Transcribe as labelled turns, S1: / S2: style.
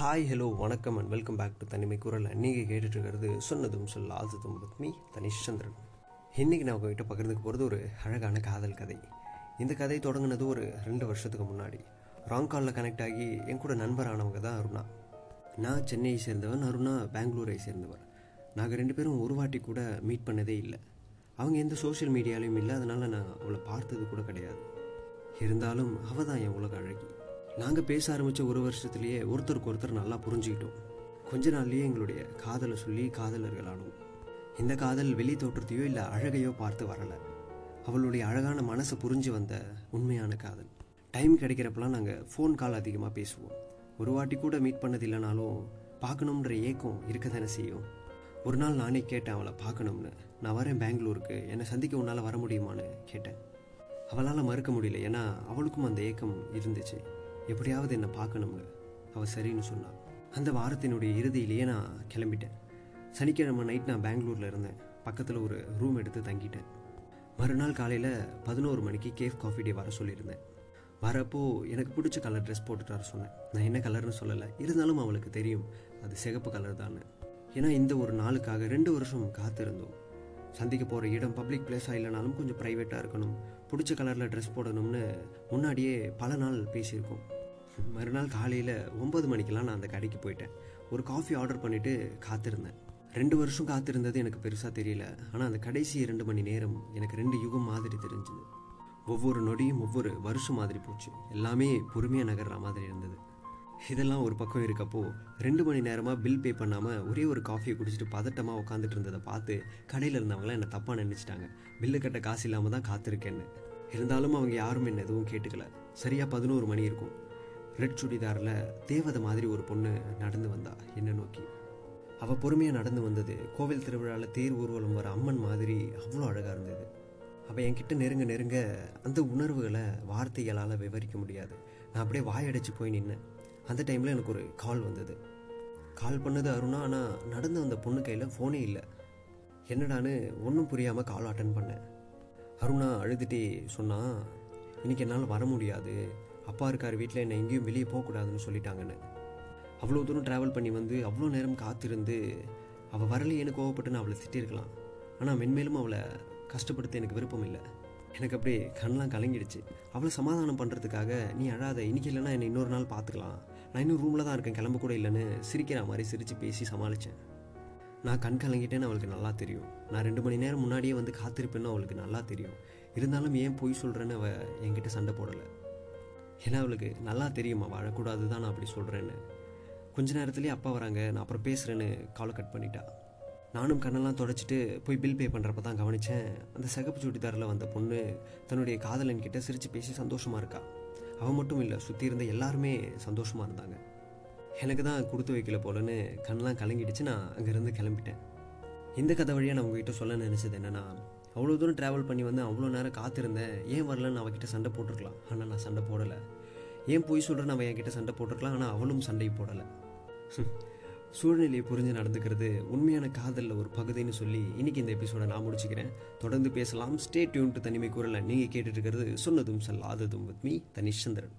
S1: Hi hello வணக்கம் and welcome back to Thanimai Kural. நீங்கள் கேட்டுட்டு இருக்கிறது சொன்னதும் சொல்லாததும் பத்மி மீ தனிஷ் சந்திரன். இன்றைக்கி நான் உங்ககிட்ட பகிர்ந்துக்க போகிறது ஒரு அழகான காதல் கதை. இந்த கதை தொடங்கினது ஒரு ரெண்டு வருஷத்துக்கு முன்னாடி. ராங் காலில் கனெக்ட் ஆகி என் கூட நண்பரானவங்க தான் அருணா. நான் சென்னையை சேர்ந்தவன் அருணா பெங்களூரை சேர்ந்தவர். நாங்கள் ரெண்டு பேரும் ஒரு வாட்டி கூட மீட் பண்ணதே இல்லை. அவங்க எந்த சோஷியல் மீடியாலையும் இல்லை அதனால் நான் அவளை பார்த்தது கூட கிடையாது. இருந்தாலும் அவள் தான் என் உலக அழகி. நாங்கள் பேச ஆரம்பித்த ஒரு வருஷத்துலேயே ஒருத்தருக்கு ஒருத்தர் நல்லா புரிஞ்சுக்கிட்டோம். கொஞ்ச நாள்லேயே எங்களுடைய காதலை சொல்லி காதலர்களானோம். இந்த காதல் வெளி தோற்றத்தையோ இல்லை அழகையோ பார்த்து வரலை. அவளுடைய அழகான மனசை புரிஞ்சு வந்த உண்மையான காதல். டைம் கிடைக்கிறப்பெல்லாம் நாங்கள் ஃபோன் கால் அதிகமாக பேசுவோம். ஒரு வாட்டி கூட மீட் பண்ணது இல்லைனாலும் பார்க்கணுன்ற ஏக்கம் இருக்க தானே செய்யும். ஒரு நாள் நானே கேட்டேன் அவளை பார்க்கணும்னு. நான் வரேன் பெங்களூருக்கு. என்னை சந்திக்க உன்னால் வர முடியுமான்னு கேட்டேன். அவளால் மறுக்க முடியல. ஏன்னா அவளுக்கும் அந்த ஏக்கம் இருந்துச்சு. எப்படியாவது என்னை பார்க்கணும்னு அவள் சரின்னு சொன்னாள் அந்த வாரத்தினுடைய இறுதியிலேயே நான் கிளம்பிட்டேன். சனிக்கிழமை நைட் நான் பெங்களூரில் இருந்தேன். பக்கத்தில் ஒரு ரூம் எடுத்து தங்கிட்டேன். மறுநாள் காலையில் பதினோரு மணிக்கு கேஃப் காஃபி டே வர சொல்லியிருந்தேன். வரப்போ எனக்கு பிடிச்ச கலர் ட்ரெஸ் போட்டுட்டு வர சொன்னேன். நான் என்ன கலர்னு சொல்லலை. இருந்தாலும் அவளுக்கு தெரியும். அது சிகப்பு கலர் தான் ஏன்னா இந்த ஒரு நாளுக்காக ரெண்டு வருஷம் காத்திருந்தோம். சந்திக்க போகிற இடம் பப்ளிக் பிளேஸாக இல்லைனாலும் கொஞ்சம் ப்ரைவேட்டாக இருக்கணும். பிடிச்ச கலரில் ட்ரெஸ் போடணும்னு முன்னாடியே பல நாள் பேசியிருக்கோம். மறுநாள் காலையில் ஒம்பது மணிக்கெலாம் நான் அந்த கடைக்கு போயிட்டேன். ஒரு காஃபி ஆர்டர் பண்ணிவிட்டு காத்திருந்தேன். ரெண்டு வருஷம் காத்திருந்தது எனக்கு பெருசாக தெரியல. ஆனால் அந்த கடைசி இரண்டு மணி நேரம் எனக்கு ரெண்டு யுகம் மாதிரி தெரிஞ்சுது. ஒவ்வொரு நொடியும் ஒவ்வொரு வருஷம் மாதிரி போச்சு. எல்லாமே பொறுமையாக நகர்ற மாதிரி இருந்தது. இதெல்லாம் ஒரு பக்கம் இருக்கப்போ ரெண்டு மணி நேரமாக பில் பே பண்ணாமல் ஒரே ஒரு காஃபியை குடிச்சிட்டு பதட்டமாக உட்காந்துட்டு இருந்ததை பார்த்து கடையில் இருந்தவங்களாம் என்னை தப்பாக நினச்சிட்டாங்க. பில்லு கட்ட காசு இல்லாமல் தான் காத்திருக்கேன்னு. இருந்தாலும் அவங்க யாரும் என்ன எதுவும் கேட்டுக்கல. சரியாக பதினோரு மணி இருக்கும். ரெட் சுடிதாரில் தேவதை மாதிரி ஒரு பொண்ணு நடந்து வந்தா என்ன நோக்கி. அவள் பொறுமையாக நடந்து வந்தது கோவில் திருவிழாவில் தேர் ஊர்வலம் வர அம்மன் மாதிரி அவ்வளோ அழகாக இருந்தது. அவள் என்கிட்ட நெருங்க நெருங்க அந்த உணர்வுகளை வார்த்தைகளால் விவரிக்க முடியாது. நான் அப்படியே வாயடைச்சு போய் நின்னேன். அந்த டைமில் எனக்கு ஒரு கால் வந்தது. கால் பண்ணது அருணா ஆனால் நடந்த அந்த பொண்ணு கையில் ஃபோனே இல்லை. என்னடான்னு ஒன்றும் புரியாமல் கால் அட்டன் பண்ணேன். அருணா அழுதுகிட்டே சொன்னால் இன்னைக்கு என்னால் வர முடியாது. அப்பா இருக்கார் வீட்டில் என்னை எங்கேயும் வெளியே போகக்கூடாதுன்னு சொல்லிட்டாங்கன்னு. அவ்வளோ தூரம் ட்ராவல் பண்ணி வந்து அவ்வளோ நேரம் காத்திருந்து அவள் வரலையேன்னு கோவப்பட்டு நான் அவளை திட்டிருக்கலாம். ஆனால் மென்மேலும் அவளை கஷ்டப்படுத்த எனக்கு விருப்பம் இல்லை. எனக்கு அப்படியே கண்ணெலாம் கலங்கிடுச்சு. அவளை சமாதானம் பண்ணுறதுக்காக நீ அழாத இன்னைக்கு இல்லைன்னா என்னை இன்னொரு நாள் பார்த்துக்கலாம் நான் இன்னும் ரூமில் தான் இருக்கேன். கிளம்ப கூட இல்லைன்னு சிரிக்கிற மாதிரி சிரித்து பேசி சமாளித்தேன் நான் கண் கலங்கிட்டேன்னு அவளுக்கு நல்லா தெரியும். நான் ரெண்டு மணி நேரம் முன்னாடியே வந்து காத்திருப்பேன்னு அவளுக்கு நல்லா தெரியும். இருந்தாலும் ஏன் பொய் சொல்கிறேன்னு அவள் என்கிட்ட சண்டை போடலை. ஏன்னா அவளுக்கு நல்லா தெரியுமா? வாழக்கூடாது தான் நான் அப்படி சொல்கிறேன்னு கொஞ்ச நேரத்துலேயே அப்பா வராங்க. நான் அப்புறம் பேசுகிறேன்னு காலை கட் பண்ணிட்டா. நானும் கண்ணெல்லாம் தொடச்சிட்டு போய் பில் பே பண்ணுறப்ப தான் கவனித்தேன் அந்த சிகப்பு சுடிதாரில் வந்த பொண்ணு தன்னுடைய காதலன்கிட்ட சிரித்து பேசி சந்தோஷமாக இருக்கா. அவன் மட்டும் இல்லை சுற்றி இருந்த எல்லாருமே சந்தோஷமாக இருந்தாங்க. எனக்கு தான் கொடுத்து வைக்கல போலன்னு கண்ணெலாம் கலங்கிடுச்சு நான் அங்கேருந்து கிளம்பிட்டேன். இந்த கதை வழியாக நான் உங்ககிட்ட சொல்ல நினச்சது என்னென்னா அவ்வளோ தூரம் ட்ராவல் பண்ணி வந்து அவ்வளோ நேரம் காத்திருந்தேன். ஏன் வரலன்னு அவகிட்ட சண்டை போட்டிருக்கலாம். ஆனால் நான் சண்டை போடலை. ஏன் போய் சொல்கிறேன்னு அவன் என்கிட்ட சண்டை போட்டிருக்கலாம் ஆனால் அவளும் சண்டை போடலை. சூழ்நிலையை புரிஞ்சு நடந்துக்கிறது உண்மையான காதலில் ஒரு பகுதின்னு சொல்லி இன்னைக்கு இந்த எபிசோட நான் முடிச்சுக்கிறேன். தொடர்ந்து பேசலாம். ஸ்டே டியூன் தனிமை குரலை நீங்கள் கேட்டுட்டு இருக்கிறது சொன்னதும் சொல்லாததும் வித் மீ தனிஷ் சந்திரன்.